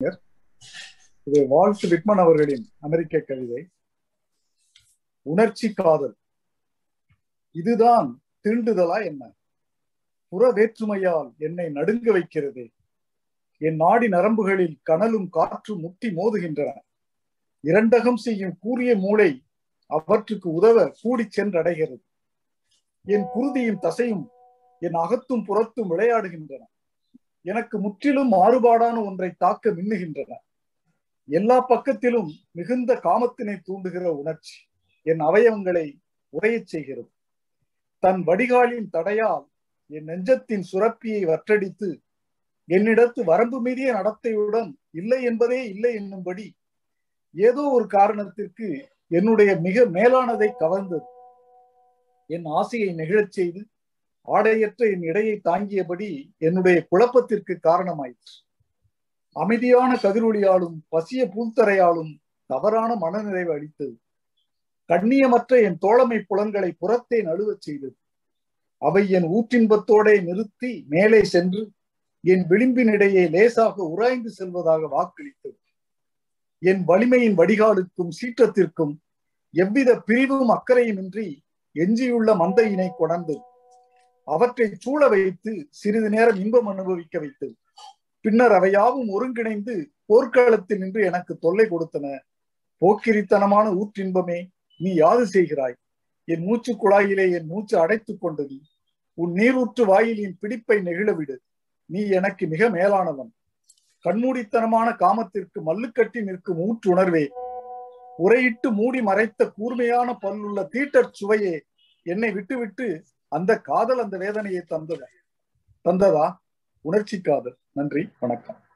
இது Walt Whitman அவர்களின் அமெரிக்க கவிதை உணர்ச்சி காதல் இதுதான் தீண்டுதலா என்ன? புற வேற்றுமையால் என்னை நடுங்க வைக்கிறதே. என் நாடி நரம்புகளில் கனலும் காற்றும் முட்டி மோதுகின்றன. இரண்டகம் செய்யும் கூறிய மூளை அவற்றுக்கு உதவ கூடி சென்றடைகிறது. என் குருதியும் தசையும் என் அகத்தும் புறத்தும் விளையாடுகின்றன. எனக்கு முற்றிலும் மாறுபாடான ஒன்றை தாக்க மின்னுகின்றன. எல்லா பக்கத்திலும் மிகுந்த காமத்தினை தூண்டுகிற உணர்ச்சி என் அவயவங்களை உரையச் செய்கிறது. தன் வடிகாலின் தடையால் என் நெஞ்சத்தின் சுரப்பியை வற்றடித்து என்னிடத்து வரம்பு மீறிய நடத்தையுடன் இல்லை என்பதே இல்லை என்னும்படி ஏதோ ஒரு காரணத்திற்கு என்னுடைய மிக மேலானதை கவர்ந்தது. என் ஆசையை நெகிழச் செய்து ஆடையற்ற என் இடையை தாங்கியபடி என்னுடைய குழப்பத்திற்கு காரணமாயிற்று. அமைதியான கதிரொலியாலும் பசிய பூத்தரையாலும் தவறான மனநிறைவு அளித்தது. கண்ணியமற்ற என் தோழமை புலன்களை புறத்தே நழுவச் செய்தது. அவை என் ஊற்றின்பத்தோடே நிறுத்தி மேலே சென்று என் விளிம்பினிடையே லேசாக உராய்ந்து செல்வதாக வாக்களித்தது. என் வலிமையின் வடிகாலுக்கும் சீற்றத்திற்கும் எவ்வித பிரிவும் அக்கறையுமின்றி எஞ்சியுள்ள மந்தையினை கொணர்ந்தது. அவற்றை சூழ வைத்து சிறிது நேரம் இன்பம் அனுபவிக்க வைத்தது. பின்னர் அவையாவும் ஒருங்கிணைந்து போர்க்களத்தில் நின்று எனக்கு தொல்லை கொடுத்தன. போக்கிரித்தனமான ஊற்றின்பமே நீ யாது செய்கிறாய்? என் மூச்சு குழாயிலே என் மூச்சு அடைத்துக் கொண்டது உன் நீரூற்று வாயிலின் பிடிப்பை நெகிழவிடு நீ எனக்கு மிக மேலானவன். கண்மூடித்தனமான காமத்திற்கு மல்லுக்கட்டி நிற்கும் ஊற்றுணர்வே. உரையிட்டு மூடி மறைத்த கூர்மையான பல்லுள்ள தீட்டற் சுவையே என்னை விட்டுவிட்டு அந்த காதல் அந்த வேதனையை தந்ததா தந்ததா? உணர்ச்சி காதல். நன்றி வணக்கம்.